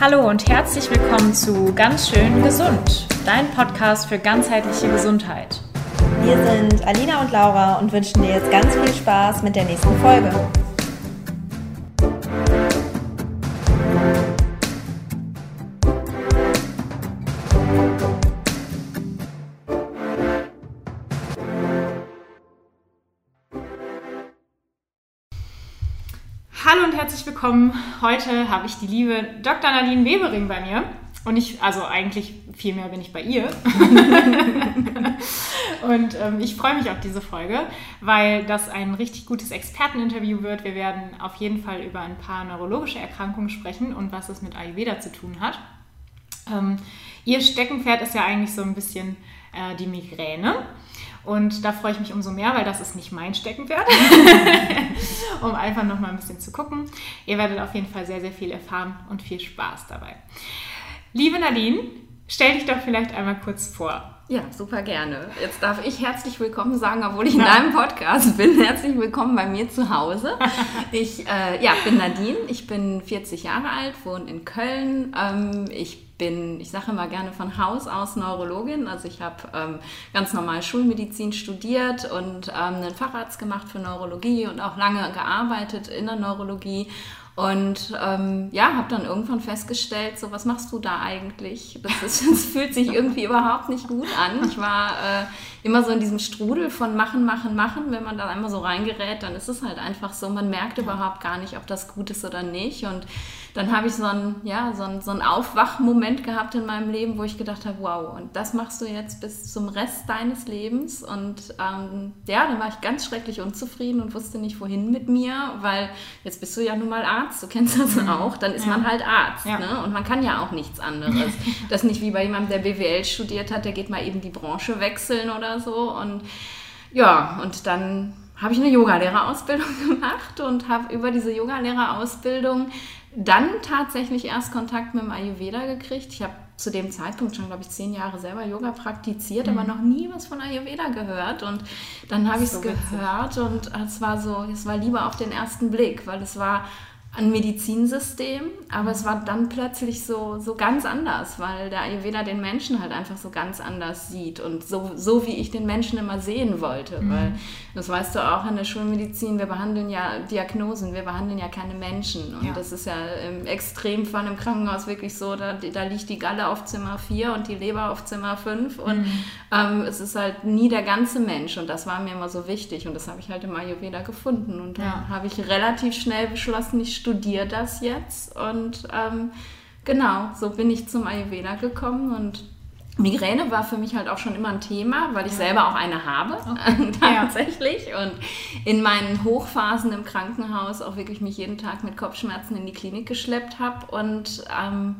Hallo und herzlich willkommen zu Ganz schön gesund, dein Podcast für ganzheitliche Gesundheit. Wir sind Alina und Laura und wünschen dir jetzt ganz viel Spaß mit der nächsten Folge. Willkommen. Heute habe ich die liebe Dr. Nadine Webering bei mir. Und ich, also eigentlich viel mehr bin ich bei ihr. und ähm, ich freue mich auf diese Folge, weil das ein richtig gutes Experteninterview wird. Wir werden auf jeden Fall über ein paar neurologische Erkrankungen sprechen und was es mit Ayurveda zu tun hat. Ähm, ihr Steckenpferd ist ja eigentlich so ein bisschen äh, die Migräne. Und da freue ich mich umso mehr, weil das ist nicht mein Steckenpferd. um einfach nochmal ein bisschen zu gucken. Ihr werdet auf jeden Fall sehr, sehr viel erfahren und viel Spaß dabei. Liebe Nadine, stell dich doch vielleicht einmal kurz vor. Ja, super gerne. Jetzt darf ich herzlich willkommen sagen, obwohl ich in deinem Podcast bin. Herzlich willkommen bei mir zu Hause. Ich äh, ja, bin Nadine, ich bin 40 Jahre alt, wohne in Köln. Ähm, ich bin, ich sage immer gerne von Haus aus Neurologin. Also ich habe ähm, ganz normal Schulmedizin studiert und ähm, einen Facharzt gemacht für Neurologie und auch lange gearbeitet in der Neurologie und ähm, ja, habe dann irgendwann festgestellt, so was machst du da eigentlich? Das, ist, das fühlt sich irgendwie überhaupt nicht gut an. Ich war äh, immer so in diesem Strudel von machen, machen, machen. Wenn man da einmal so reingerät, dann ist es halt einfach so, man merkt überhaupt gar nicht, ob das gut ist oder nicht. Und dann habe ich so einen, ja, so einen, so einen Aufwachmoment gehabt in meinem Leben, wo ich gedacht habe, wow, und das machst du jetzt bis zum Rest deines Lebens. Und ähm, ja, dann war ich ganz schrecklich unzufrieden und wusste nicht, wohin mit mir, weil jetzt bist du ja nun mal Arzt, du kennst das mhm. auch, dann ist ja. man halt Arzt. Ja. Ne? Und man kann ja auch nichts anderes. das nicht wie bei jemandem, der BWL studiert hat, der geht mal eben die Branche wechseln oder so. Und ja, und dann habe ich eine Yogalehrerausbildung gemacht und habe über diese Yogalehrerausbildung dann tatsächlich erst Kontakt mit dem Ayurveda gekriegt. Ich habe zu dem Zeitpunkt schon, glaube ich, zehn Jahre selber Yoga praktiziert, mhm. aber noch nie was von Ayurveda gehört. Und dann habe ich es so gehört und es war so, es war lieber auf den ersten Blick, weil es war ein Medizinsystem, aber es war dann plötzlich so, so ganz anders, weil der Ayurveda den Menschen halt einfach so ganz anders sieht und so, so wie ich den Menschen immer sehen wollte, mhm. weil das weißt du auch in der Schulmedizin, wir behandeln ja Diagnosen, wir behandeln ja keine Menschen und ja. das ist ja im Extremfall im Krankenhaus wirklich so, da, da liegt die Galle auf Zimmer 4 und die Leber auf Zimmer 5 und mhm. ähm, es ist halt nie der ganze Mensch und das war mir immer so wichtig und das habe ich halt im Ayurveda gefunden und dann ja. habe ich relativ schnell beschlossen, ich studiere das jetzt. Und ähm, genau, so bin ich zum Ayurveda gekommen und Migräne war für mich halt auch schon immer ein Thema, weil ich ja. selber auch eine habe, okay. tatsächlich. Und in meinen Hochphasen im Krankenhaus auch wirklich mich jeden Tag mit Kopfschmerzen in die Klinik geschleppt habe. Und ähm,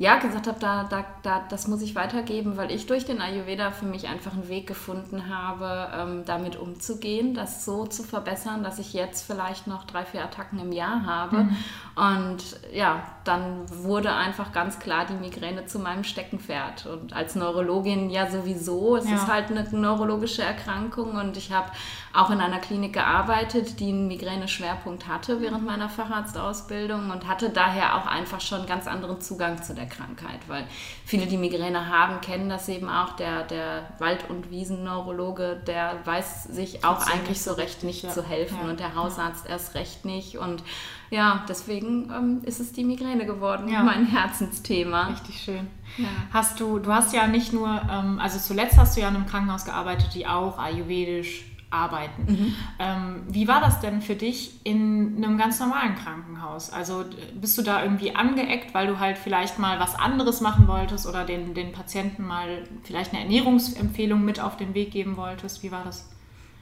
ja, gesagt habe, da, da, da, das muss ich weitergeben, weil ich durch den Ayurveda für mich einfach einen Weg gefunden habe, ähm, damit umzugehen, das so zu verbessern, dass ich jetzt vielleicht noch drei, vier Attacken im Jahr habe. Mhm. Und ja, dann wurde einfach ganz klar die Migräne zu meinem Steckenpferd. Und als Neurologin ja sowieso, es ja. ist halt eine neurologische Erkrankung und ich habe auch in einer Klinik gearbeitet, die einen Migräne-Schwerpunkt hatte während meiner Facharztausbildung und hatte daher auch einfach schon einen ganz anderen Zugang zu der Krankheit, weil viele, die Migräne haben, kennen das eben auch. Der, der Wald- und Wiesenneurologe, der weiß sich auch eigentlich so recht nicht ja. zu helfen ja. und der Hausarzt ja. erst recht nicht und ja, deswegen ähm, ist es die Migräne geworden, ja. mein Herzensthema. Richtig schön. Ja. Hast du, du hast ja nicht nur, ähm, also zuletzt hast du ja in einem Krankenhaus gearbeitet, die auch ayurvedisch arbeiten. Mhm. Ähm, wie war das denn für dich in einem ganz normalen Krankenhaus? Also bist du da irgendwie angeeckt, weil du halt vielleicht mal was anderes machen wolltest oder den, den Patienten mal vielleicht eine Ernährungsempfehlung mit auf den Weg geben wolltest? Wie war das?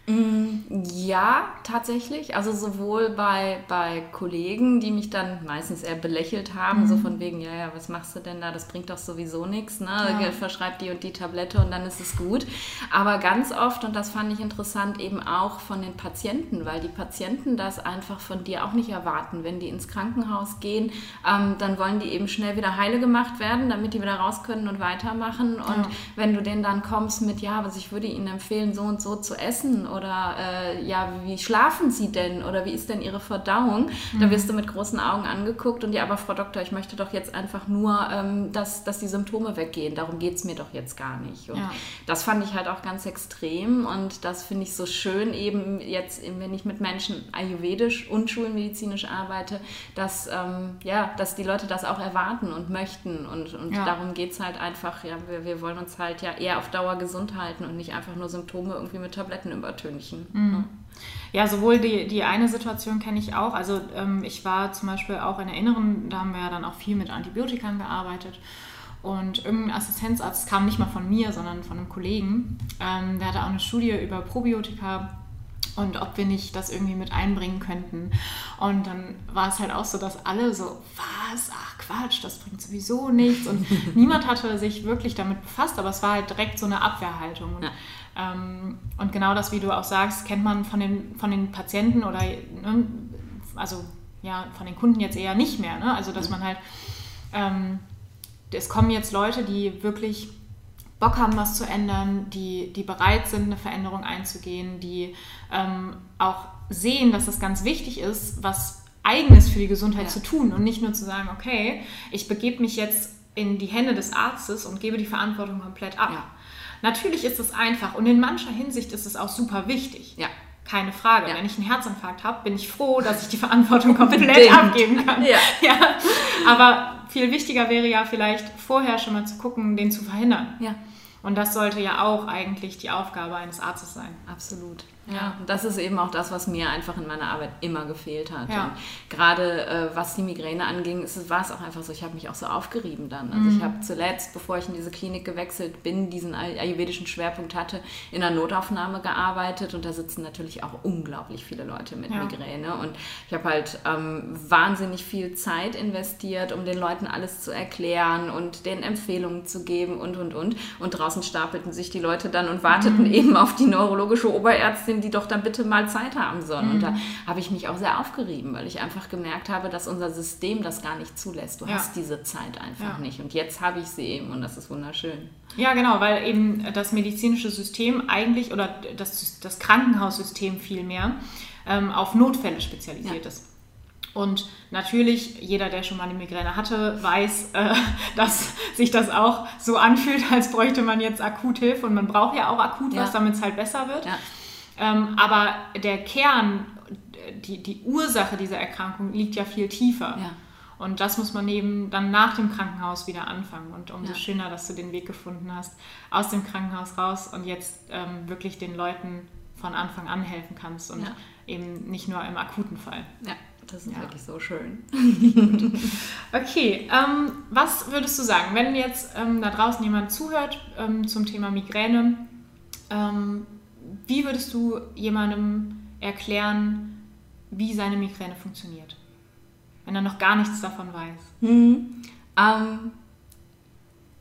Mm, ja, tatsächlich. Also sowohl bei, bei Kollegen, die mich dann meistens eher belächelt haben, mhm. so von wegen, ja, ja, was machst du denn da? Das bringt doch sowieso nichts. Ne? Ja. Verschreib die und die Tablette und dann ist es gut. Aber ganz oft, und das fand ich interessant, eben auch von den Patienten, weil die Patienten das einfach von dir auch nicht erwarten. Wenn die ins Krankenhaus gehen, ähm, dann wollen die eben schnell wieder heile gemacht werden, damit die wieder raus können und weitermachen. Und ja. wenn du denen dann kommst mit, ja, was ich würde ihnen empfehlen, so und so zu essen oder äh, ja, wie schlafen Sie denn oder wie ist denn Ihre Verdauung? Mhm. Da wirst du mit großen Augen angeguckt und ja, aber Frau Doktor, ich möchte doch jetzt einfach nur, ähm, dass, dass die Symptome weggehen. Darum geht es mir doch jetzt gar nicht. Und ja. das fand ich halt auch ganz extrem und das finde ich so schön, eben jetzt, wenn ich mit Menschen ayurvedisch und schulmedizinisch arbeite, dass, ähm, ja, dass die Leute das auch erwarten und möchten. Und, und ja. darum geht es halt einfach, ja, wir, wir wollen uns halt ja eher auf Dauer gesund halten und nicht einfach nur Symptome irgendwie mit Tabletten übertünchen. Mhm. Ja, sowohl die, die eine Situation kenne ich auch. Also ähm, ich war zum Beispiel auch in der Inneren, da haben wir ja dann auch viel mit Antibiotikern gearbeitet. Und irgendein Assistenzarzt kam nicht mal von mir, sondern von einem Kollegen. Ähm, der hatte auch eine Studie über Probiotika und ob wir nicht das irgendwie mit einbringen könnten. Und dann war es halt auch so, dass alle so, was, ach Quatsch, das bringt sowieso nichts. Und niemand hatte sich wirklich damit befasst, aber es war halt direkt so eine Abwehrhaltung. Und, ja. Ähm, und genau das, wie du auch sagst, kennt man von den, von den Patienten oder, ne, also ja, von den Kunden jetzt eher nicht mehr. Ne? Also, dass man halt, ähm, es kommen jetzt Leute, die wirklich Bock haben, was zu ändern, die, die bereit sind, eine Veränderung einzugehen, die ähm, auch sehen, dass es ganz wichtig ist, was eigenes für die Gesundheit ja. zu tun und nicht nur zu sagen, okay, ich begebe mich jetzt in die Hände des Arztes und gebe die Verantwortung komplett ab. Ja. Natürlich ist es einfach und in mancher Hinsicht ist es auch super wichtig. Ja. Keine Frage. Ja. Wenn ich einen Herzinfarkt habe, bin ich froh, dass ich die Verantwortung komplett abgeben kann. Ja. ja. Aber viel wichtiger wäre ja vielleicht vorher schon mal zu gucken, den zu verhindern. Ja. Und das sollte ja auch eigentlich die Aufgabe eines Arztes sein. Absolut. Ja, und das ist eben auch das, was mir einfach in meiner Arbeit immer gefehlt hat. Ja. Gerade äh, was die Migräne anging, ist, war es auch einfach so, ich habe mich auch so aufgerieben dann. Also mhm. ich habe zuletzt, bevor ich in diese Klinik gewechselt bin, diesen ayurvedischen Schwerpunkt hatte, in der Notaufnahme gearbeitet und da sitzen natürlich auch unglaublich viele Leute mit ja. Migräne. Und ich habe halt ähm, wahnsinnig viel Zeit investiert, um den Leuten alles zu erklären und denen Empfehlungen zu geben und, und, und. Und draußen stapelten sich die Leute dann und warteten mhm. eben auf die neurologische Oberärztin, Ärztin, die doch dann bitte mal Zeit haben sollen. Mhm. Und da mhm. habe ich mich auch sehr aufgerieben, weil ich einfach gemerkt habe, dass unser System das gar nicht zulässt. Du ja. hast diese Zeit einfach ja. nicht. Und jetzt habe ich sie eben und das ist wunderschön. Ja, genau, weil eben das medizinische System eigentlich oder das, das Krankenhaussystem vielmehr ähm, auf Notfälle spezialisiert ja. ist. Und natürlich, jeder, der schon mal eine Migräne hatte, weiß, äh, dass sich das auch so anfühlt, als bräuchte man jetzt akut Hilfe. Und man braucht ja auch akut ja. was, damit es halt besser wird. Ja. Ähm, aber der Kern, die, die Ursache dieser Erkrankung liegt ja viel tiefer. Ja. Und das muss man eben dann nach dem Krankenhaus wieder anfangen. Und umso ja. schöner, dass du den Weg gefunden hast, aus dem Krankenhaus raus und jetzt ähm, wirklich den Leuten von Anfang an helfen kannst und ja. eben nicht nur im akuten Fall. Ja, das ist ja. wirklich so schön. okay, ähm, was würdest du sagen, wenn jetzt ähm, da draußen jemand zuhört ähm, zum Thema Migräne? Wie würdest du jemandem erklären, wie seine Migräne funktioniert, wenn er noch gar nichts davon weiß? Mhm. Ähm,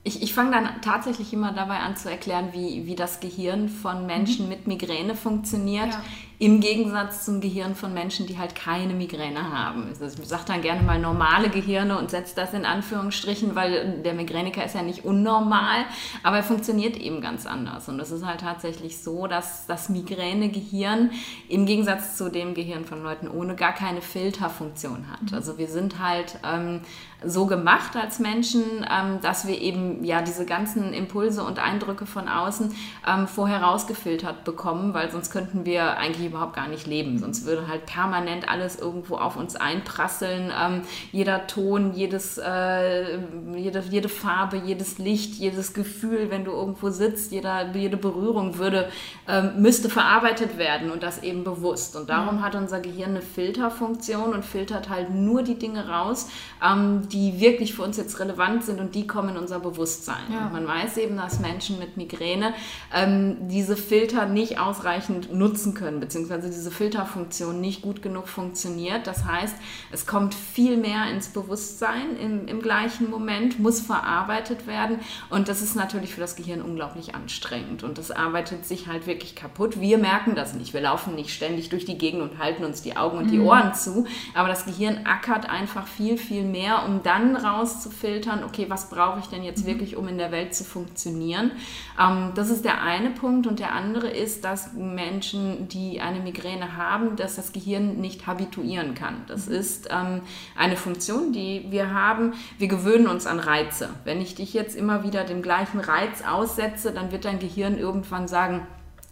ich, ich fange dann tatsächlich immer dabei an zu erklären, wie, wie das Gehirn von Menschen mhm. mit Migräne funktioniert. Ja. Im Gegensatz zum Gehirn von Menschen, die halt keine Migräne haben. Also ich sage dann gerne mal normale Gehirne und setze das in Anführungsstrichen, weil der Migräniker ist ja nicht unnormal, aber er funktioniert eben ganz anders. Und es ist halt tatsächlich so, dass das Migränegehirn im Gegensatz zu dem Gehirn von Leuten ohne gar keine Filterfunktion hat. Also wir sind halt ähm, so gemacht als Menschen, ähm, dass wir eben ja diese ganzen Impulse und Eindrücke von außen ähm, vorher rausgefiltert bekommen, weil sonst könnten wir eigentlich überhaupt gar nicht leben. Sonst würde halt permanent alles irgendwo auf uns einprasseln. Ähm, jeder Ton, jedes, äh, jede, jede Farbe, jedes Licht, jedes Gefühl, wenn du irgendwo sitzt, jeder, jede Berührung würde, ähm, müsste verarbeitet werden und das eben bewusst. Und darum hat unser Gehirn eine Filterfunktion und filtert halt nur die Dinge raus, ähm, die wirklich für uns jetzt relevant sind und die kommen in unser Bewusstsein. Ja. Man weiß eben, dass Menschen mit Migräne ähm, diese Filter nicht ausreichend nutzen können beziehungsweise diese Filterfunktion nicht gut genug funktioniert. Das heißt, es kommt viel mehr ins Bewusstsein im, im gleichen Moment, muss verarbeitet werden und das ist natürlich für das Gehirn unglaublich anstrengend und das arbeitet sich halt wirklich kaputt. Wir merken das nicht. Wir laufen nicht ständig durch die Gegend und halten uns die Augen und die mhm. Ohren zu, aber das Gehirn ackert einfach viel, viel mehr, um dann rauszufiltern, okay, was brauche ich denn jetzt mhm. wirklich, um in der Welt zu funktionieren. Ähm, das ist der eine Punkt und der andere ist, dass Menschen, die eine Migräne haben, dass das Gehirn nicht habituieren kann. Das mhm. ist ähm, eine Funktion, die wir haben. Wir gewöhnen uns an Reize. Wenn ich dich jetzt immer wieder dem gleichen Reiz aussetze, dann wird dein Gehirn irgendwann sagen,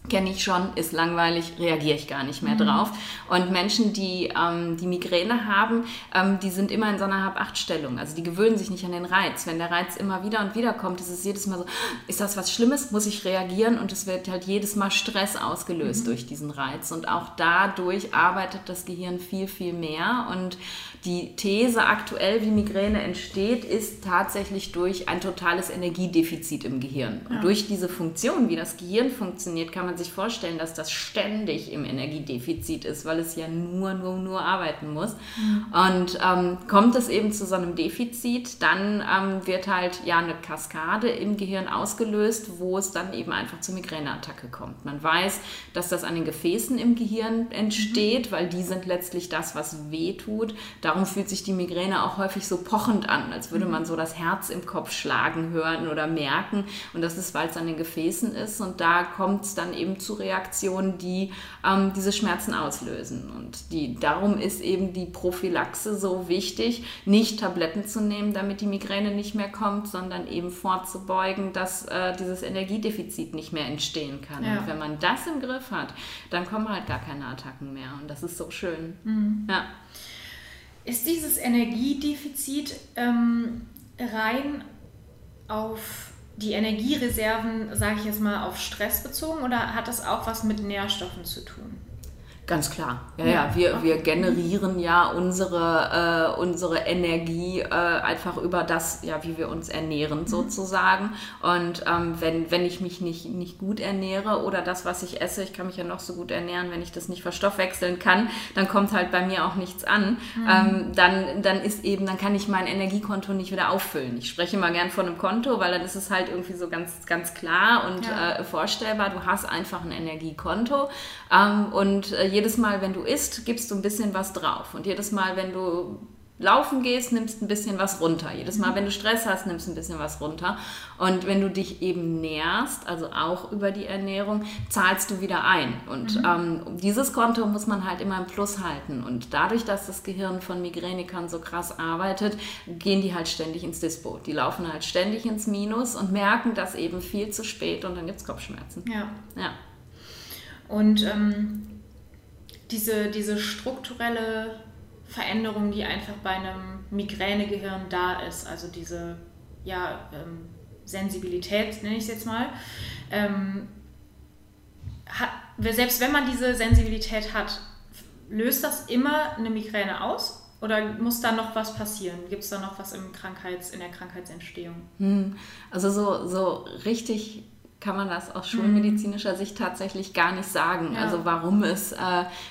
kenne ich schon, ist langweilig, reagiere ich gar nicht mehr mhm. drauf. Und Menschen, die ähm, die Migräne haben, ähm, die sind immer in so einer Hab-Acht-Stellung. Also die gewöhnen sich nicht an den Reiz. Wenn der Reiz immer wieder und wieder kommt, ist es jedes Mal so, ist das was Schlimmes, muss ich reagieren? Und es wird halt jedes Mal Stress ausgelöst mhm. durch diesen Reiz. Und auch dadurch arbeitet das Gehirn viel, viel mehr. Und die These aktuell, wie Migräne entsteht, ist tatsächlich durch ein totales Energiedefizit im Gehirn. Ja. durch diese Funktion, wie das Gehirn funktioniert, kann man sich vorstellen, dass das ständig im Energiedefizit ist, weil es ja nur, nur, nur arbeiten muss. Mhm. Und ähm, kommt es eben zu so einem Defizit, dann ähm, wird halt ja eine Kaskade im Gehirn ausgelöst, wo es dann eben einfach zur Migräneattacke kommt. Man weiß, dass das an den Gefäßen im Gehirn entsteht, mhm. weil die sind letztlich das, was weh tut. Da darum fühlt sich die Migräne auch häufig so pochend an, als würde man so das Herz im Kopf schlagen hören oder merken. Und das ist, weil es an den Gefäßen ist. Und da kommt es dann eben zu Reaktionen, die ähm, diese Schmerzen auslösen. Und die, darum ist eben die Prophylaxe so wichtig, nicht Tabletten zu nehmen, damit die Migräne nicht mehr kommt, sondern eben vorzubeugen, dass äh, dieses Energiedefizit nicht mehr entstehen kann. Ja. Und wenn man das im Griff hat, dann kommen halt gar keine Attacken mehr. Und das ist so schön. Mhm. Ja. Ist dieses Energiedefizit ähm, rein auf die Energiereserven, sage ich jetzt mal, auf Stress bezogen oder hat das auch was mit Nährstoffen zu tun? Ganz klar. Ja, ja, ja. Wir, okay. wir generieren ja unsere, äh, unsere Energie äh, einfach über das, ja, wie wir uns ernähren mhm. sozusagen. Und ähm, wenn, wenn ich mich nicht, nicht gut ernähre oder das, was ich esse, ich kann mich ja noch so gut ernähren, wenn ich das nicht verstoffwechseln kann, dann kommt halt bei mir auch nichts an. Mhm. Ähm, dann, dann ist eben, dann kann ich mein Energiekonto nicht wieder auffüllen. Ich spreche immer gern von einem Konto, weil dann ist es halt irgendwie so ganz, ganz klar und ja. äh, vorstellbar. Du hast einfach ein Energiekonto ähm, und äh, jedes Mal, wenn du isst, gibst du ein bisschen was drauf. Und jedes Mal, wenn du laufen gehst, nimmst ein bisschen was runter. Jedes Mal, mhm. wenn du Stress hast, nimmst ein bisschen was runter. Und wenn du dich eben nährst, also auch über die Ernährung, zahlst du wieder ein. Und mhm. ähm, dieses Konto muss man halt immer im Plus halten. Und dadurch, dass das Gehirn von Migränikern so krass arbeitet, gehen die halt ständig ins Dispo. Die laufen halt ständig ins Minus und merken das eben viel zu spät und dann gibt es Kopfschmerzen. Ja. ja. Und ähm, diese, diese strukturelle Veränderung, die einfach bei einem Migränegehirn da ist, also diese ja, ähm, Sensibilität, nenne ich es jetzt mal, ähm, hat, selbst wenn man diese Sensibilität hat, löst das immer eine Migräne aus? Oder muss da noch was passieren? Gibt es da noch was im Krankheits-, in der Krankheitsentstehung? Hm, also so, so richtig kann man das aus schulmedizinischer Sicht tatsächlich gar nicht sagen. Ja. Also warum es äh,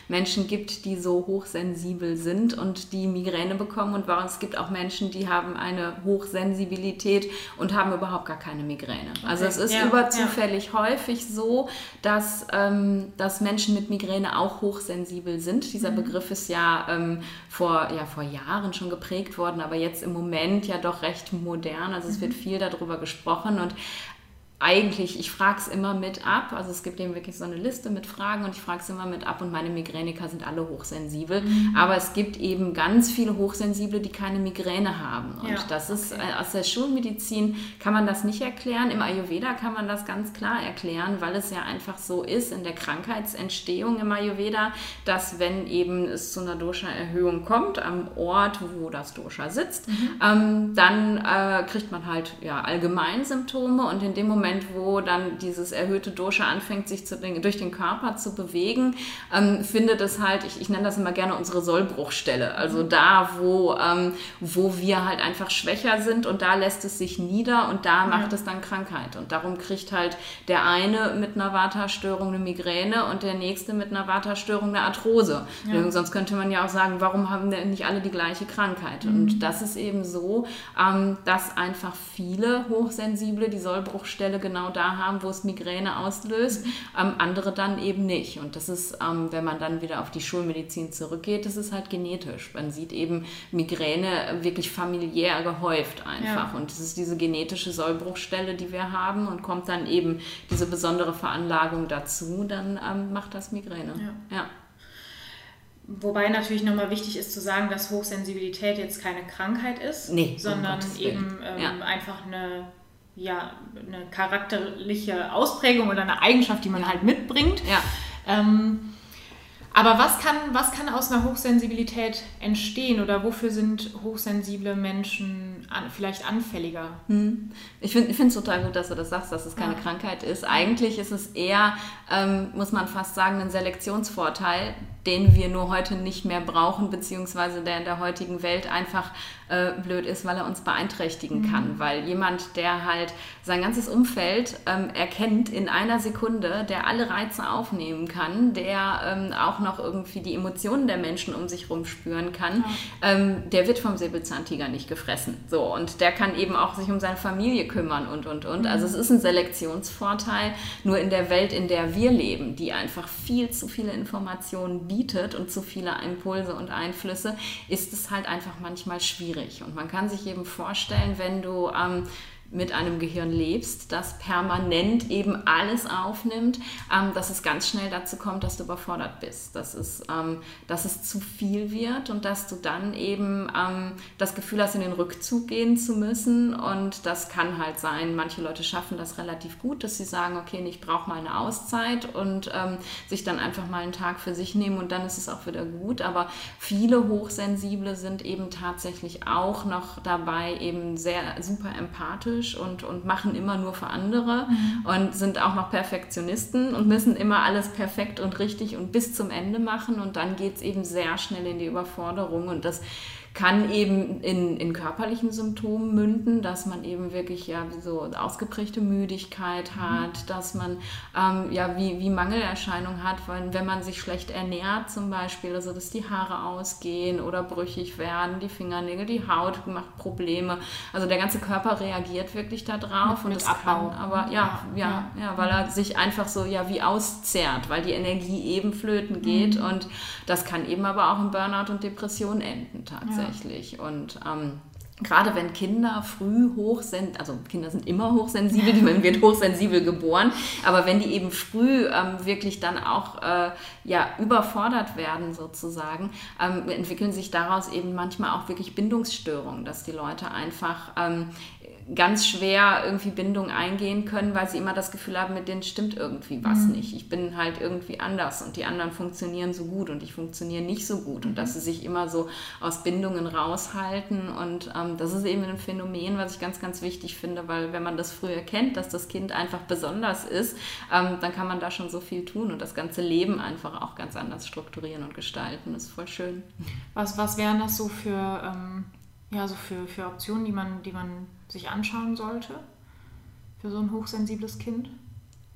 Menschen gibt, die so hochsensibel sind und die Migräne bekommen und warum es gibt auch Menschen, die haben eine Hochsensibilität und haben überhaupt gar keine Migräne. Okay. Also es ist ja. überzufällig ja. häufig so, dass, ähm, dass Menschen mit Migräne auch hochsensibel sind. Dieser mhm. Begriff ist ja, ähm, vor, ja vor Jahren schon geprägt worden, aber jetzt im Moment ja doch recht modern. Also es mhm. wird viel darüber gesprochen und eigentlich, ich frage es immer mit ab. Also es gibt eben wirklich so eine Liste mit Fragen und ich frage es immer mit ab und meine Migräniker sind alle hochsensibel. Mhm. Aber es gibt eben ganz viele Hochsensible, die keine Migräne haben. Und ja, das ist okay. Äh, aus der Schulmedizin kann man das nicht erklären. Im Ayurveda kann man das ganz klar erklären, weil es ja einfach so ist in der Krankheitsentstehung im Ayurveda, dass wenn eben es zu einer Dosha-Erhöhung kommt am Ort, wo das Dosha sitzt, mhm. ähm, dann äh, kriegt man halt ja allgemein Symptome und in dem Moment Moment, wo dann dieses erhöhte Dosha anfängt, sich zu, durch den Körper zu bewegen, ähm, findet es halt, ich, ich nenne das immer gerne unsere Sollbruchstelle. Also da, wo, ähm, wo wir halt einfach schwächer sind und da lässt es sich nieder und da macht es dann Krankheit. Und darum kriegt halt der eine mit einer Vata-Störung eine Migräne und der nächste mit einer Vata-Störung eine Arthrose. Ja. Sonst könnte man ja auch sagen, warum haben denn nicht alle die gleiche Krankheit? Mhm. Und das ist eben so, ähm, dass einfach viele Hochsensible die Sollbruchstelle genau da haben, wo es Migräne auslöst, ähm, andere dann eben nicht. Und das ist, ähm, wenn man dann wieder auf die Schulmedizin zurückgeht, das ist halt genetisch. Man sieht eben Migräne wirklich familiär gehäuft einfach. Ja. Und das ist diese genetische Sollbruchstelle, die wir haben und kommt dann eben diese besondere Veranlagung dazu, dann ähm, macht das Migräne. ja. ja. Wobei natürlich nochmal wichtig ist zu sagen, dass Hochsensibilität jetzt keine Krankheit ist, nee, sondern eben ähm, ja. einfach eine, ja, eine charakterliche Ausprägung oder eine Eigenschaft, die man halt mitbringt. Ja. Ähm, aber was kann, was kann aus einer Hochsensibilität entstehen oder wofür sind hochsensible Menschen an, vielleicht anfälliger? Hm. Ich finde es total gut, dass du das sagst, dass es keine ja. Krankheit ist. Eigentlich ist es eher, ähm, muss man fast sagen, ein Selektionsvorteil, den wir nur heute nicht mehr brauchen, beziehungsweise der in der heutigen Welt einfach äh, blöd ist, weil er uns beeinträchtigen mhm. kann. Weil jemand, der halt sein ganzes Umfeld ähm, erkennt in einer Sekunde, der alle Reize aufnehmen kann, der ähm, auch noch irgendwie die Emotionen der Menschen um sich herum spüren kann, ja. ähm, der wird vom Säbelzahntiger nicht gefressen. So, und der kann eben auch sich um seine Familie kümmern und, und, und. Mhm. Also es ist ein Selektionsvorteil, nur in der Welt, in der wir leben, die einfach viel zu viele Informationen bietet und zu viele Impulse und Einflüsse, ist es halt einfach manchmal schwierig. Und man kann sich eben vorstellen, wenn du ähm, mit einem Gehirn lebst, das permanent eben alles aufnimmt, ähm, dass es ganz schnell dazu kommt, dass du überfordert bist, dass es, ähm, dass es zu viel wird und dass du dann eben ähm, das Gefühl hast, in den Rückzug gehen zu müssen. Und das kann halt sein, manche Leute schaffen das relativ gut, dass sie sagen, okay, ich brauche mal eine Auszeit und ähm, sich dann einfach mal einen Tag für sich nehmen und dann ist es auch wieder gut. Aber viele Hochsensible sind eben tatsächlich auch noch dabei, eben sehr super empathisch egoistisch und, und machen immer nur für andere mhm. und sind auch noch Perfektionisten und müssen immer alles perfekt und richtig und bis zum Ende machen und dann geht es eben sehr schnell in die Überforderung und das kann eben in, in körperlichen Symptomen münden, dass man eben wirklich ja so ausgeprägte Müdigkeit hat, mhm. dass man ähm, ja wie, wie Mangelerscheinung hat, weil wenn man sich schlecht ernährt zum Beispiel, also dass die Haare ausgehen oder brüchig werden, die Fingernägel, die Haut macht Probleme, also der ganze Körper reagiert wirklich darauf und es kann aber ja, ja, ja, ja, weil er sich einfach so ja wie auszehrt, weil die Energie eben flöten geht mhm. und das kann eben aber auch in Burnout und Depression enden tatsächlich tatsächlich. Und ähm, gerade wenn Kinder früh hoch sind, also Kinder sind immer hochsensibel, man wird hochsensibel geboren, aber wenn die eben früh ähm, wirklich dann auch äh, ja, überfordert werden sozusagen, ähm, entwickeln sich daraus eben manchmal auch wirklich Bindungsstörungen, dass die Leute einfach ähm, ganz schwer irgendwie Bindung eingehen können, weil sie immer das Gefühl haben, mit denen stimmt irgendwie was mhm. nicht. Ich bin halt irgendwie anders und die anderen funktionieren so gut und ich funktioniere nicht so gut und dass mhm. sie sich immer so aus Bindungen raushalten und ähm, das ist eben ein Phänomen, was ich ganz, ganz wichtig finde, weil wenn man das früh erkennt, dass das Kind einfach besonders ist, ähm, dann kann man da schon so viel tun und das ganze Leben einfach auch ganz anders strukturieren und gestalten. Das ist voll schön. Was, was wären das so für, ähm, ja, so für, für Optionen, die man, die man sich anschauen sollte für so ein hochsensibles Kind?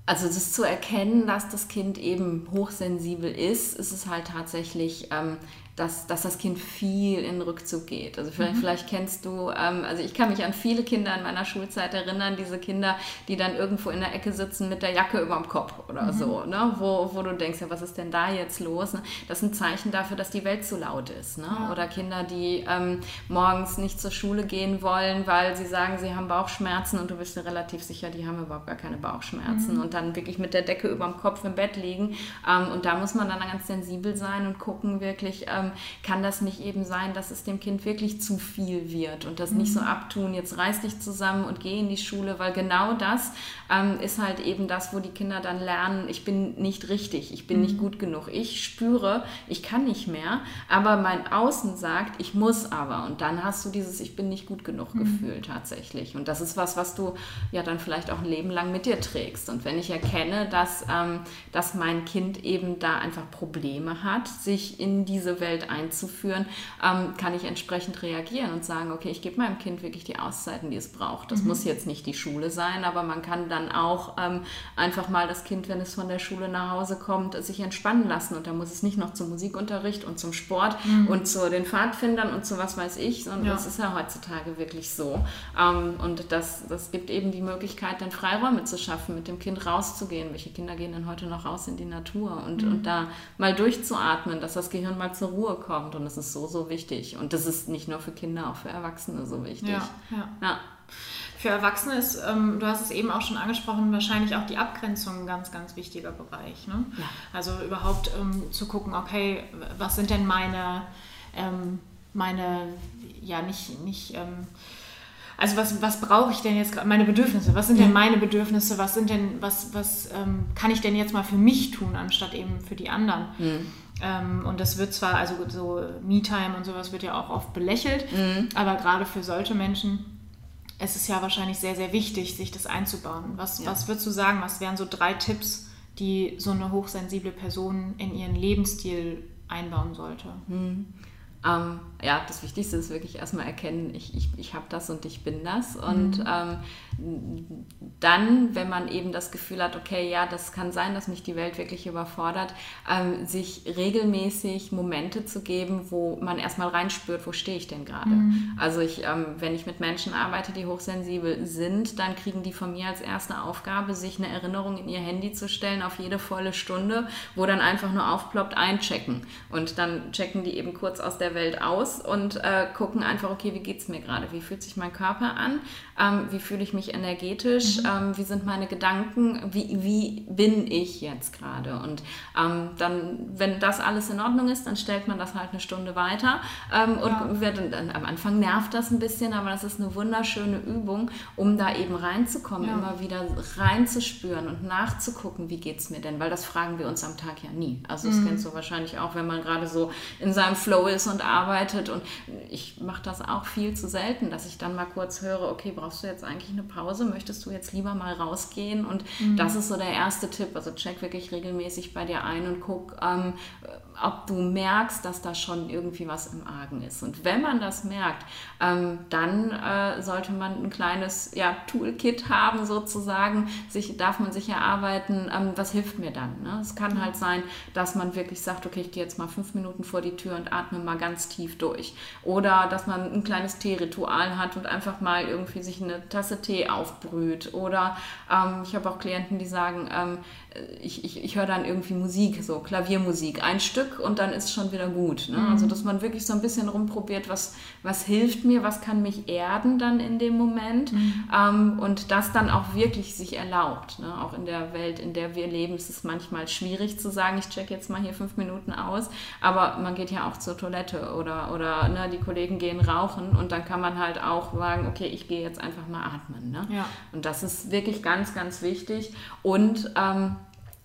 Also das zu erkennen, dass das Kind eben hochsensibel ist, ist es halt tatsächlich ähm, dass, dass das Kind viel in Rückzug geht. Also vielleicht, mhm. vielleicht kennst du, ähm, also ich kann mich an viele Kinder in meiner Schulzeit erinnern, diese Kinder, die dann irgendwo in der Ecke sitzen mit der Jacke über dem Kopf oder mhm. so, ne? wo, wo du denkst, ja, was ist denn da jetzt los? Ne? Das ist ein Zeichen dafür, dass die Welt zu laut ist. Ne? Ja. Oder Kinder, die ähm, morgens nicht zur Schule gehen wollen, weil sie sagen, sie haben Bauchschmerzen und du bist dir relativ sicher, die haben überhaupt gar keine Bauchschmerzen mhm. und dann wirklich mit der Decke über dem Kopf im Bett liegen. Ähm, und da muss man dann ganz sensibel sein und gucken wirklich, ähm, ähm, kann das nicht eben sein, dass es dem Kind wirklich zu viel wird und das mhm. nicht so mhm. abtun, jetzt reiß dich zusammen und geh in die Schule, weil genau das ähm, ist halt eben das, wo die Kinder dann lernen, ich bin nicht richtig, ich bin mhm. nicht gut genug. Ich spüre, ich kann nicht mehr, aber mein Außen sagt, ich muss aber. Und dann hast du dieses Ich bin nicht gut genug mhm. Gefühl tatsächlich. Und das ist was, was du ja dann vielleicht auch ein Leben lang mit dir trägst. Und wenn ich erkenne, dass, ähm, dass mein Kind eben da einfach Probleme hat, sich in diese Welt einzuführen, ähm, kann ich entsprechend reagieren und sagen, okay, ich gebe meinem Kind wirklich die Auszeiten, die es braucht. Das mhm. muss jetzt nicht die Schule sein, aber man kann dann auch ähm, einfach mal das Kind, wenn es von der Schule nach Hause kommt, sich entspannen lassen. Und da muss es nicht noch zum Musikunterricht und zum Sport mhm. und zu den Pfadfindern und zu was weiß ich, sondern ja. das ist ja heutzutage wirklich so. Ähm, und das, das gibt eben die Möglichkeit, dann Freiräume zu schaffen, mit dem Kind rauszugehen. Welche Kinder gehen denn heute noch raus in die Natur und, mhm. und da mal durchzuatmen, dass das Gehirn mal zur Ruhe kommt. Und das ist so, so wichtig. Und das ist nicht nur für Kinder, auch für Erwachsene so wichtig. Ja, ja. ja. Für Erwachsene ist, ähm, du hast es eben auch schon angesprochen, wahrscheinlich auch die Abgrenzung ein ganz, ganz wichtiger Bereich. Ne? Ja. Also überhaupt ähm, zu gucken, okay, was sind denn meine, ähm, meine, ja, nicht, nicht, ähm, also was, was brauche ich denn jetzt meine Bedürfnisse, was sind denn meine Bedürfnisse, was sind denn, was, was ähm, kann ich denn jetzt mal für mich tun, anstatt eben für die anderen? Mhm. Ähm, und das wird zwar, also so Me-Time und sowas wird ja auch oft belächelt, mhm. aber gerade für solche Menschen es ist ja wahrscheinlich sehr, sehr wichtig, sich das einzubauen. Was, ja. was würdest du sagen, was wären so drei Tipps, die so eine hochsensible Person in ihren Lebensstil einbauen sollte? Hm. Ähm, ja, das Wichtigste ist wirklich erstmal erkennen, ich, ich, ich habe das und ich bin das. Und mhm. ähm, dann, wenn man eben das Gefühl hat, okay, ja, das kann sein, dass mich die Welt wirklich überfordert, ähm, sich regelmäßig Momente zu geben, wo man erstmal reinspürt, wo stehe ich denn gerade. Mhm. Also ich, ähm, wenn ich mit Menschen arbeite, die hochsensibel sind, dann kriegen die von mir als erste Aufgabe, sich eine Erinnerung in ihr Handy zu stellen auf jede volle Stunde, wo dann einfach nur aufploppt, einchecken. Und dann checken die eben kurz aus der Welt aus und äh, gucken einfach, okay, wie geht es mir gerade? Wie fühlt sich mein Körper an? Ähm, wie fühle ich mich energetisch? Mhm. Ähm, wie sind meine Gedanken? Wie, wie bin ich jetzt gerade? Und ähm, dann, wenn das alles in Ordnung ist, dann stellt man das halt eine Stunde weiter. Ähm, und ja. wird, dann, am Anfang nervt das ein bisschen, aber das ist eine wunderschöne Übung, um da eben reinzukommen, ja. immer wieder reinzuspüren und nachzugucken, wie geht es mir denn? Weil das fragen wir uns am Tag ja nie. Also das mhm. kennst du wahrscheinlich auch, wenn man gerade so in seinem Flow ist und arbeitet. Und ich mache das auch viel zu selten, dass ich dann mal kurz höre, okay, brauchst du jetzt eigentlich eine Pause? Möchtest du jetzt lieber mal rausgehen? Und mhm. das ist so der erste Tipp. Also check wirklich regelmäßig bei dir ein und guck, ähm, ob du merkst, dass da schon irgendwie was im Argen ist. Und wenn man das merkt, ähm, dann äh, sollte man ein kleines ja, Toolkit haben sozusagen. Sich, darf man sich erarbeiten, ähm, was hilft mir dann? Ne? Es kann halt sein, dass man wirklich sagt, okay, ich gehe jetzt mal fünf Minuten vor die Tür und atme mal ganz tief durch. Oder dass man ein kleines Teeritual hat und einfach mal irgendwie sich eine Tasse Tee aufbrüht. Oder ähm, ich habe auch Klienten, die sagen, ähm, ich, ich, ich höre dann irgendwie Musik, so Klaviermusik, ein Stück und dann ist schon wieder gut. Ne? Mhm. Also, dass man wirklich so ein bisschen rumprobiert, was, was hilft mir, was kann mich erden dann in dem Moment mhm. ähm, und das dann auch wirklich sich erlaubt. Ne? Auch in der Welt, in der wir leben, ist es manchmal schwierig zu sagen, ich check jetzt mal hier fünf Minuten aus, aber man geht ja auch zur Toilette oder, oder ne, die Kollegen gehen rauchen und dann kann man halt auch sagen, okay, ich gehe jetzt einfach mal atmen. Ne? Ja. Und das ist wirklich ganz, ganz wichtig und ähm,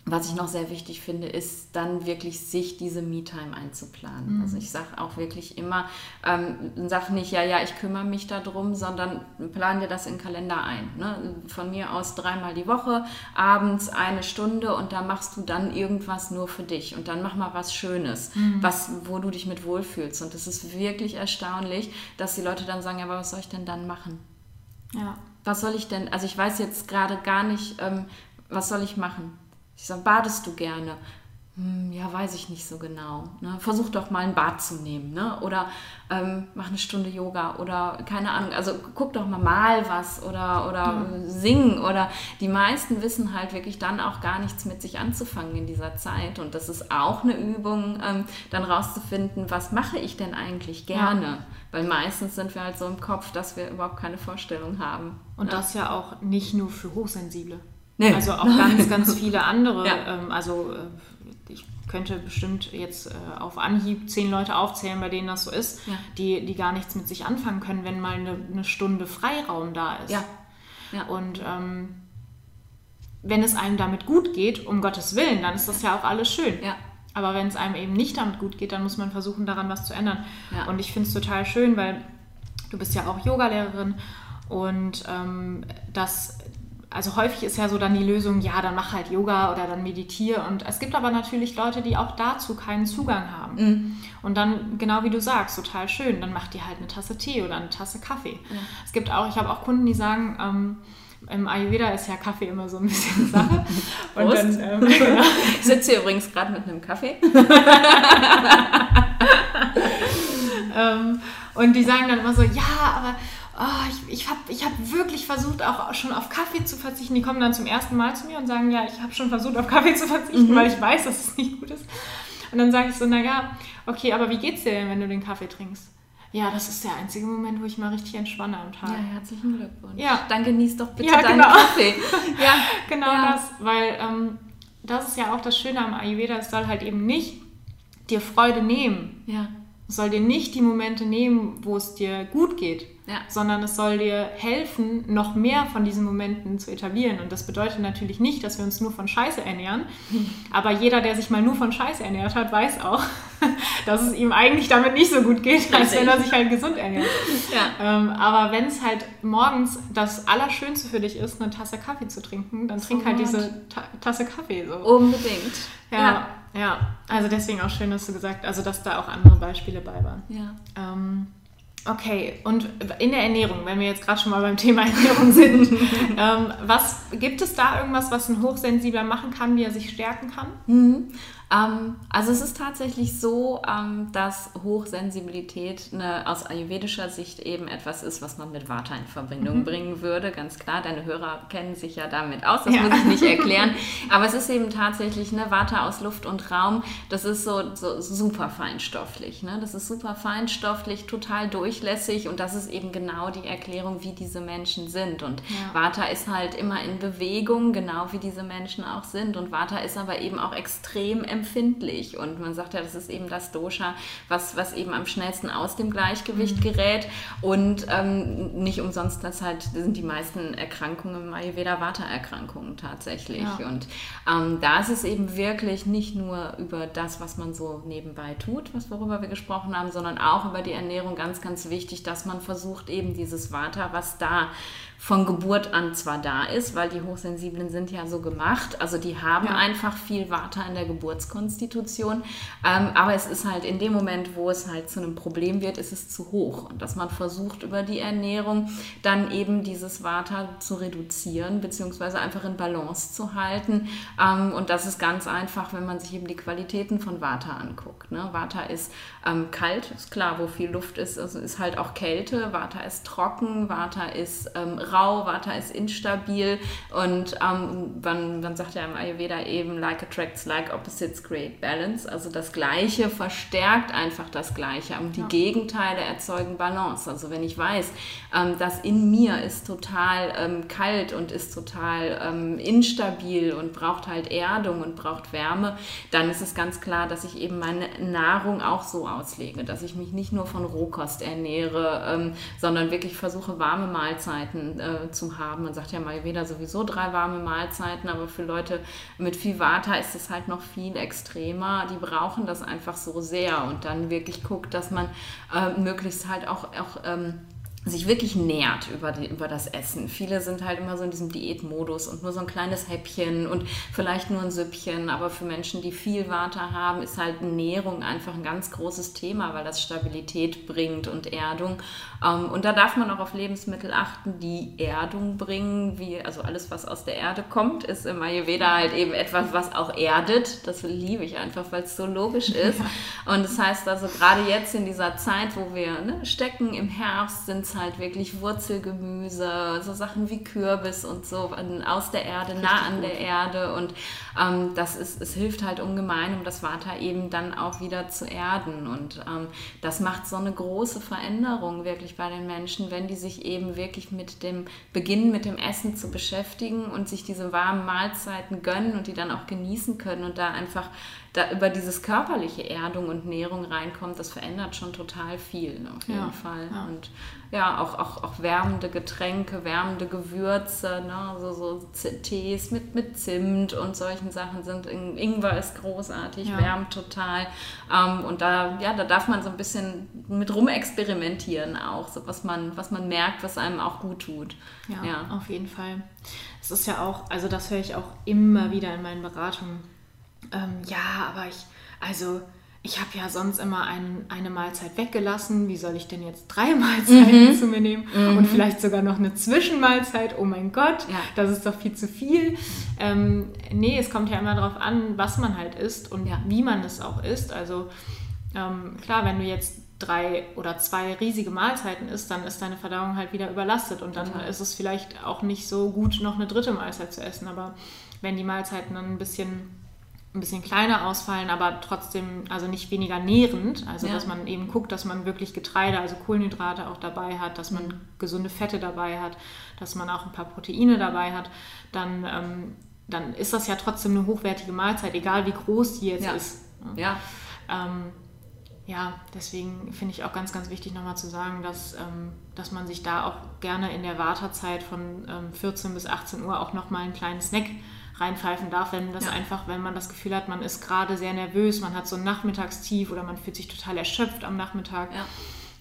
was ich noch sehr wichtig finde, ist dann wirklich sich diese Me-Time einzuplanen. Mhm. Also ich sage auch wirklich immer, ähm, sag nicht, ja, ja, ich kümmere mich darum, sondern plan dir das in den Kalender ein. Ne? Von mir aus dreimal die Woche, abends eine Stunde und da machst du dann irgendwas nur für dich und dann mach mal was Schönes, mhm. was, wo du dich mit wohlfühlst. Und das ist wirklich erstaunlich, dass die Leute dann sagen, ja, aber was soll ich denn dann machen? Ja. Was soll ich denn, also ich weiß jetzt gerade gar nicht, ähm, was soll ich machen? Ich sage, badest du gerne? Hm, ja, weiß ich nicht so genau. Ne? Versuch doch mal ein Bad zu nehmen. Ne? Oder ähm, mach eine Stunde Yoga oder keine Ahnung. Also guck doch mal mal was oder, oder ja. sing. Oder die meisten wissen halt wirklich dann auch gar nichts mit sich anzufangen in dieser Zeit. Und das ist auch eine Übung, ähm, dann rauszufinden, was mache ich denn eigentlich gerne. Ja. Weil meistens sind wir halt so im Kopf, dass wir überhaupt keine Vorstellung haben. Und ja. das ja auch nicht nur für Hochsensible. Nee. Also auch ganz, ganz viele andere. Ja. Ähm, also äh, ich könnte bestimmt jetzt äh, auf Anhieb zehn Leute aufzählen, bei denen das so ist, Ja. die, die gar nichts mit sich anfangen können, wenn mal eine, eine Stunde Freiraum da ist. Ja. Ja. Und ähm, wenn es einem damit gut geht, um Gottes Willen, dann ist das ja auch alles schön. Ja. Aber wenn es einem eben nicht damit gut geht, dann muss man versuchen, daran was zu ändern. Ja. Und ich finde es total schön, weil du bist ja auch Yogalehrerin und ähm, das, also häufig ist ja so dann die Lösung, ja, dann mach halt Yoga oder dann meditiere. Und es gibt aber natürlich Leute, die auch dazu keinen Zugang haben. Mhm. Und dann, genau wie du sagst, total schön, dann macht die halt eine Tasse Tee oder eine Tasse Kaffee. Es gibt auch, ich habe auch Kunden, die sagen, ähm, im Ayurveda ist ja Kaffee immer so ein bisschen Sache. Und Prost. dann, ähm, genau. Ich sitze hier übrigens gerade mit einem Kaffee. Ähm, und die sagen dann immer so, ja, aber oh, ich, ich habe ich hab wirklich versucht, auch schon auf Kaffee zu verzichten. Die kommen dann zum ersten Mal zu mir und sagen, ja, ich habe schon versucht, auf Kaffee zu verzichten, weil ich weiß, dass es nicht gut ist. Und dann sage ich so, naja, okay, aber wie geht's dir denn, wenn du den Kaffee trinkst? Ja, das ist der einzige Moment, wo ich mal richtig entspanne am Tag. Ja, herzlichen Glückwunsch. Ja. Dann genieß doch bitte Ja, deinen genau. Kaffee. Ja, Genau Ja. das, weil ähm, das ist ja auch das Schöne am Ayurveda, es soll halt eben nicht dir Freude nehmen. ja, Es soll dir nicht die Momente nehmen, wo es dir gut geht, Ja. sondern es soll dir helfen, noch mehr von diesen Momenten zu etablieren. Und das bedeutet natürlich nicht, dass wir uns nur von Scheiße ernähren. Aber jeder, der sich mal nur von Scheiße ernährt hat, weiß auch, dass es ihm eigentlich damit nicht so gut geht, als wenn er sich halt gesund ernährt. ja. Ähm, aber wenn es halt morgens das Allerschönste für dich ist, eine Tasse Kaffee zu trinken, dann trink halt diese Ta Tasse Kaffee so. Unbedingt. Ja, ja, Also deswegen auch schön, dass du gesagt also dass da auch andere Beispiele bei waren. Ja. Ähm, okay, und in der Ernährung, wenn wir jetzt gerade schon mal beim Thema Ernährung sind, ähm, was gibt es da irgendwas, was ein Hochsensibler machen kann, wie er sich stärken kann? Mhm. Ähm, also es ist tatsächlich so, ähm, dass Hochsensibilität eine, aus ayurvedischer Sicht eben etwas ist, was man mit Vata in Verbindung Mhm. bringen würde. Ganz klar, deine Hörer kennen sich ja damit aus, das Ja. muss ich nicht erklären. Aber es ist eben tatsächlich eine Vata aus Luft und Raum. Das ist so, so super feinstofflich. Ne? Das ist super feinstofflich, total durchlässig und das ist eben genau die Erklärung, wie diese Menschen sind. Und Ja. Vata ist halt immer in Bewegung, genau wie diese Menschen auch sind. Und Vata ist aber eben auch extrem empfindlich. Und man sagt ja, das ist eben das Dosha, was, was eben am schnellsten aus dem Gleichgewicht Mhm. gerät. Und ähm, nicht umsonst, das halt sind die meisten Erkrankungen im Ayurveda Vata-Erkrankungen tatsächlich. Ja. Und ähm, da ist es eben wirklich nicht nur über das, was man so nebenbei tut, was worüber wir gesprochen haben, sondern auch über die Ernährung ganz, ganz wichtig, dass man versucht, eben dieses Vata, was da von Geburt an zwar da ist, weil die Hochsensiblen sind ja so gemacht, also die haben Ja. einfach viel Vata in der Geburtskonstitution, ähm, aber es ist halt in dem Moment, wo es halt zu einem Problem wird, ist es zu hoch. Und dass man versucht über die Ernährung dann eben dieses Vata zu reduzieren, beziehungsweise einfach in Balance zu halten. Ähm, und das ist ganz einfach, wenn man sich eben die Qualitäten von Vata anguckt. Ne? Vata ist ähm, kalt, ist klar, wo viel Luft ist, also ist halt auch Kälte, Vata ist trocken, Vata ist ähm, rau, Vata ist instabil. Und ähm, man, man sagt ja im Ayurveda eben, like attracts like, opposites create balance. Also das Gleiche verstärkt einfach das Gleiche und die Gegenteile erzeugen Balance. Also wenn ich weiß, ähm, dass in mir ist total ähm, kalt und ist total ähm, instabil und braucht halt Erdung und braucht Wärme, dann ist es ganz klar, dass ich eben meine Nahrung auch so auslege, dass ich mich nicht nur von Rohkost ernähre, ähm, sondern wirklich versuche, warme Mahlzeiten äh, zu haben. Man sagt ja mal weder sowieso drei warme Mahlzeiten, aber für Leute mit viel Vata ist es halt noch viel extremer. Die brauchen das einfach so sehr und dann wirklich guckt, dass man äh, möglichst halt auch, auch ähm, sich wirklich nährt über, die, über das Essen. Viele sind halt immer so in diesem Diätmodus und nur so ein kleines Häppchen und vielleicht nur ein Süppchen, aber für Menschen, die viel Vata haben, ist halt Ernährung einfach ein ganz großes Thema, weil das Stabilität bringt und Erdung. Ähm, und da darf man auch auf Lebensmittel achten, die Erdung bringen, wie, also alles, was aus der Erde kommt, ist im Ayurveda halt eben etwas, was auch erdet. Das liebe ich einfach, weil es so logisch ist. Und das heißt also, gerade jetzt in dieser Zeit, wo wir ne, stecken, im Herbst, sind es halt wirklich Wurzelgemüse, so Sachen wie Kürbis und so aus der Erde, Richtig nah an gut. der Erde. Und ähm, das ist, es hilft halt ungemein, um das Vata eben dann auch wieder zu erden. Und ähm, das macht so eine große Veränderung wirklich bei den Menschen, wenn die sich eben wirklich mit dem Beginn mit dem Essen zu beschäftigen und sich diese warmen Mahlzeiten gönnen und die dann auch genießen können und da einfach da über dieses körperliche Erdung und Nährung reinkommt, das verändert schon total viel, ne, auf jeden ja, Fall. Ja. Und ja, auch, auch, auch wärmende Getränke, wärmende Gewürze, ne, so, so Tees mit, mit Zimt und solchen Sachen sind, Ingwer ist großartig, ja. wärmt total. Ähm, und da, ja, da darf man so ein bisschen mit rumexperimentieren auch, so was man, was man merkt, was einem auch gut tut. Ja, ja. auf jeden Fall. Es ist ja auch, also das höre ich auch immer wieder in meinen Beratungen ähm, ja, aber ich, also ich habe ja sonst immer ein, eine Mahlzeit weggelassen. Wie soll ich denn jetzt drei Mahlzeiten mhm. zu mir nehmen? Mhm. Und vielleicht sogar noch eine Zwischenmahlzeit. Oh mein Gott, ja. das ist doch viel zu viel. Ähm, nee, es kommt ja immer darauf an, was man halt isst und ja. wie man es auch isst. Also ähm, klar, wenn du jetzt drei oder zwei riesige Mahlzeiten isst, dann ist deine Verdauung halt wieder überlastet und dann Total. ist es vielleicht auch nicht so gut, noch eine dritte Mahlzeit zu essen. Aber wenn die Mahlzeiten dann ein bisschen ein bisschen kleiner ausfallen, aber trotzdem, also nicht weniger nährend. Also ja. dass man eben guckt, dass man wirklich Getreide, also Kohlenhydrate auch dabei hat, dass man mhm. gesunde Fette dabei hat, dass man auch ein paar Proteine dabei hat, dann, ähm, dann ist das ja trotzdem eine hochwertige Mahlzeit, egal wie groß die jetzt ja. ist. Ja. Ähm, ja, deswegen finde ich auch ganz, ganz wichtig nochmal zu sagen, dass, ähm, dass man sich da auch gerne in der Wartezeit von ähm, 14 bis 18 Uhr auch nochmal einen kleinen Snack reinpfeifen darf, wenn das ja. einfach, wenn man das Gefühl hat, man ist gerade sehr nervös, man hat so ein Nachmittagstief oder man fühlt sich total erschöpft am Nachmittag, ja.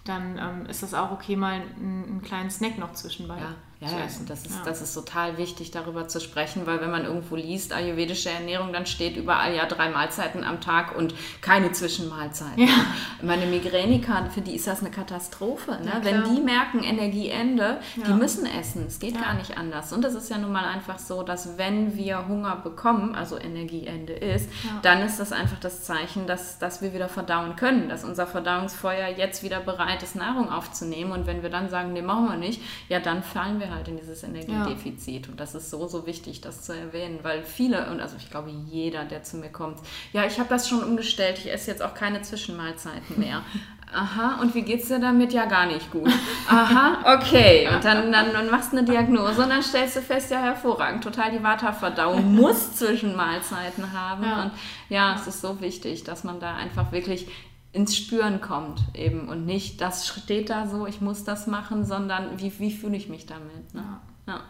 dann ähm, ist das auch okay, mal einen, einen kleinen Snack noch zwischenbei. Ja ja, zu essen. Das ist, ja. das ist total wichtig, darüber zu sprechen, weil wenn man irgendwo liest, ayurvedische Ernährung, dann steht überall ja drei Mahlzeiten am Tag und keine Zwischenmahlzeiten. Ja. Meine Migräniker, für die ist das eine Katastrophe. Ne? Ja, wenn die merken, Energieende, die müssen essen. Es geht gar nicht anders. Und es ist ja nun mal einfach so, dass wenn wir Hunger bekommen, also Energieende ist, dann ist das einfach das Zeichen, dass, dass wir wieder verdauen können, dass unser Verdauungsfeuer jetzt wieder bereit ist, Nahrung aufzunehmen. Und wenn wir dann sagen, nee, machen wir nicht, ja, dann fallen wir halt in dieses Energiedefizit. Ja. Und das ist so, so wichtig, das zu erwähnen, weil viele, und also ich glaube jeder, der zu mir kommt, ja, ich habe das schon umgestellt, ich esse jetzt auch keine Zwischenmahlzeiten mehr. Aha, und wie geht's dir damit? Ja, gar nicht gut. Aha, okay. Und dann, dann, dann machst du eine Diagnose und dann stellst du fest, ja, hervorragend, total die Vata-Verdauung muss Zwischenmahlzeiten haben. Ja. Und ja, es ist so wichtig, dass man da einfach wirklich ins Spüren kommt eben und nicht, das steht da so, ich muss das machen, sondern wie, wie fühle ich mich damit. Ne? Ja. ja.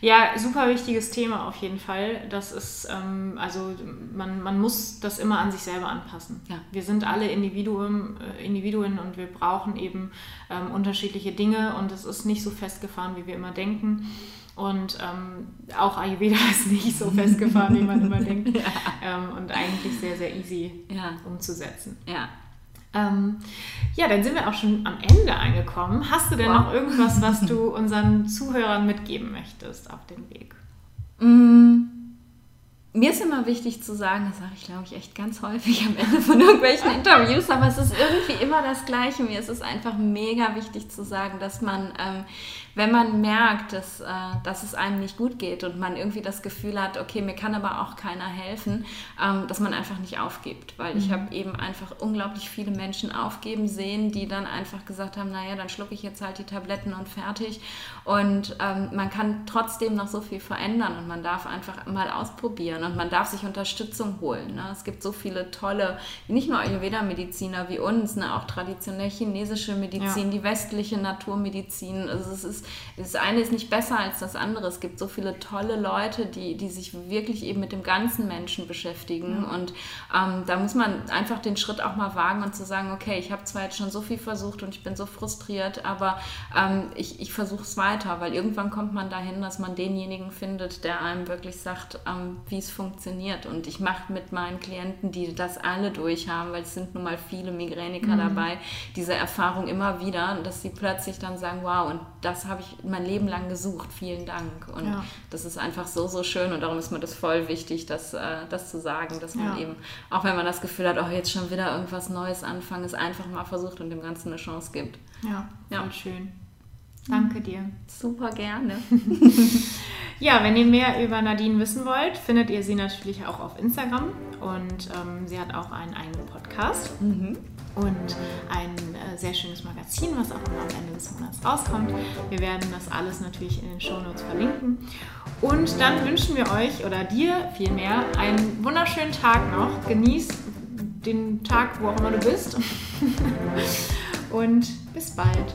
Ja, super wichtiges Thema auf jeden Fall. Das ist, ähm, also man, man muss das immer an sich selber anpassen. Ja. Wir sind alle Individuen, äh, Individuen und wir brauchen eben ähm, unterschiedliche Dinge und es ist nicht so festgefahren, wie wir immer denken. Und ähm, auch Ayurveda ist nicht so festgefahren, wie man immer denkt. Ja. Ähm, und eigentlich sehr, sehr easy ja. umzusetzen. Ja. Ähm, ja, dann sind wir auch schon am Ende angekommen. Hast du denn wow. noch irgendwas, was du unseren Zuhörern mitgeben möchtest auf dem Weg? Mm mir ist immer wichtig zu sagen, das sage ich glaube ich echt ganz häufig am Ende von irgendwelchen Interviews, aber es ist irgendwie immer das Gleiche. Mir ist es einfach mega wichtig zu sagen, dass man, ähm, wenn man merkt, dass, äh, dass es einem nicht gut geht und man irgendwie das Gefühl hat, okay, mir kann aber auch keiner helfen, ähm, dass man einfach nicht aufgibt. Weil mhm. ich habe eben einfach unglaublich viele Menschen aufgeben sehen, die dann einfach gesagt haben, naja, dann schlucke ich jetzt halt die Tabletten und fertig. Und ähm, man kann trotzdem noch so viel verändern und man darf einfach mal ausprobieren und man darf sich Unterstützung holen. Ne? Es gibt so viele tolle, nicht nur Ayurveda-Mediziner wie uns, ne? auch traditionell chinesische Medizin, ja. die westliche Naturmedizin. Also es ist, das eine ist nicht besser als das andere. Es gibt so viele tolle Leute, die, die sich wirklich eben mit dem ganzen Menschen beschäftigen. Mhm. Und ähm, da muss man einfach den Schritt auch mal wagen und zu sagen, okay, ich habe zwar jetzt schon so viel versucht und ich bin so frustriert, aber ähm, ich, ich versuche es weiter, weil irgendwann kommt man dahin, dass man denjenigen findet, der einem wirklich sagt, ähm, wie es funktioniert. Und ich mache mit meinen Klienten, die das alle durchhaben, weil es sind nun mal viele Migräniker mhm. dabei, diese Erfahrung immer wieder, dass sie plötzlich dann sagen, wow, und das habe ich mein Leben lang gesucht, vielen Dank. Und ja. das ist einfach so, so schön und darum ist mir das voll wichtig, das, äh, das zu sagen, dass man ja. eben, auch wenn man das Gefühl hat, oh, jetzt schon wieder irgendwas Neues anfangen, es einfach mal versucht und dem Ganzen eine Chance gibt. Ja, ja. schön. Danke dir. Super gerne. ja, wenn ihr mehr über Nadine wissen wollt, findet ihr sie natürlich auch auf Instagram und ähm, sie hat auch einen eigenen Podcast. Mhm und ein äh, sehr schönes Magazin, was auch immer am Ende des Monats rauskommt. Wir werden das alles natürlich in den Shownotes verlinken. Und dann wünschen wir euch oder dir vielmehr einen wunderschönen Tag noch. Genieß den Tag, wo auch immer du bist. und bis bald.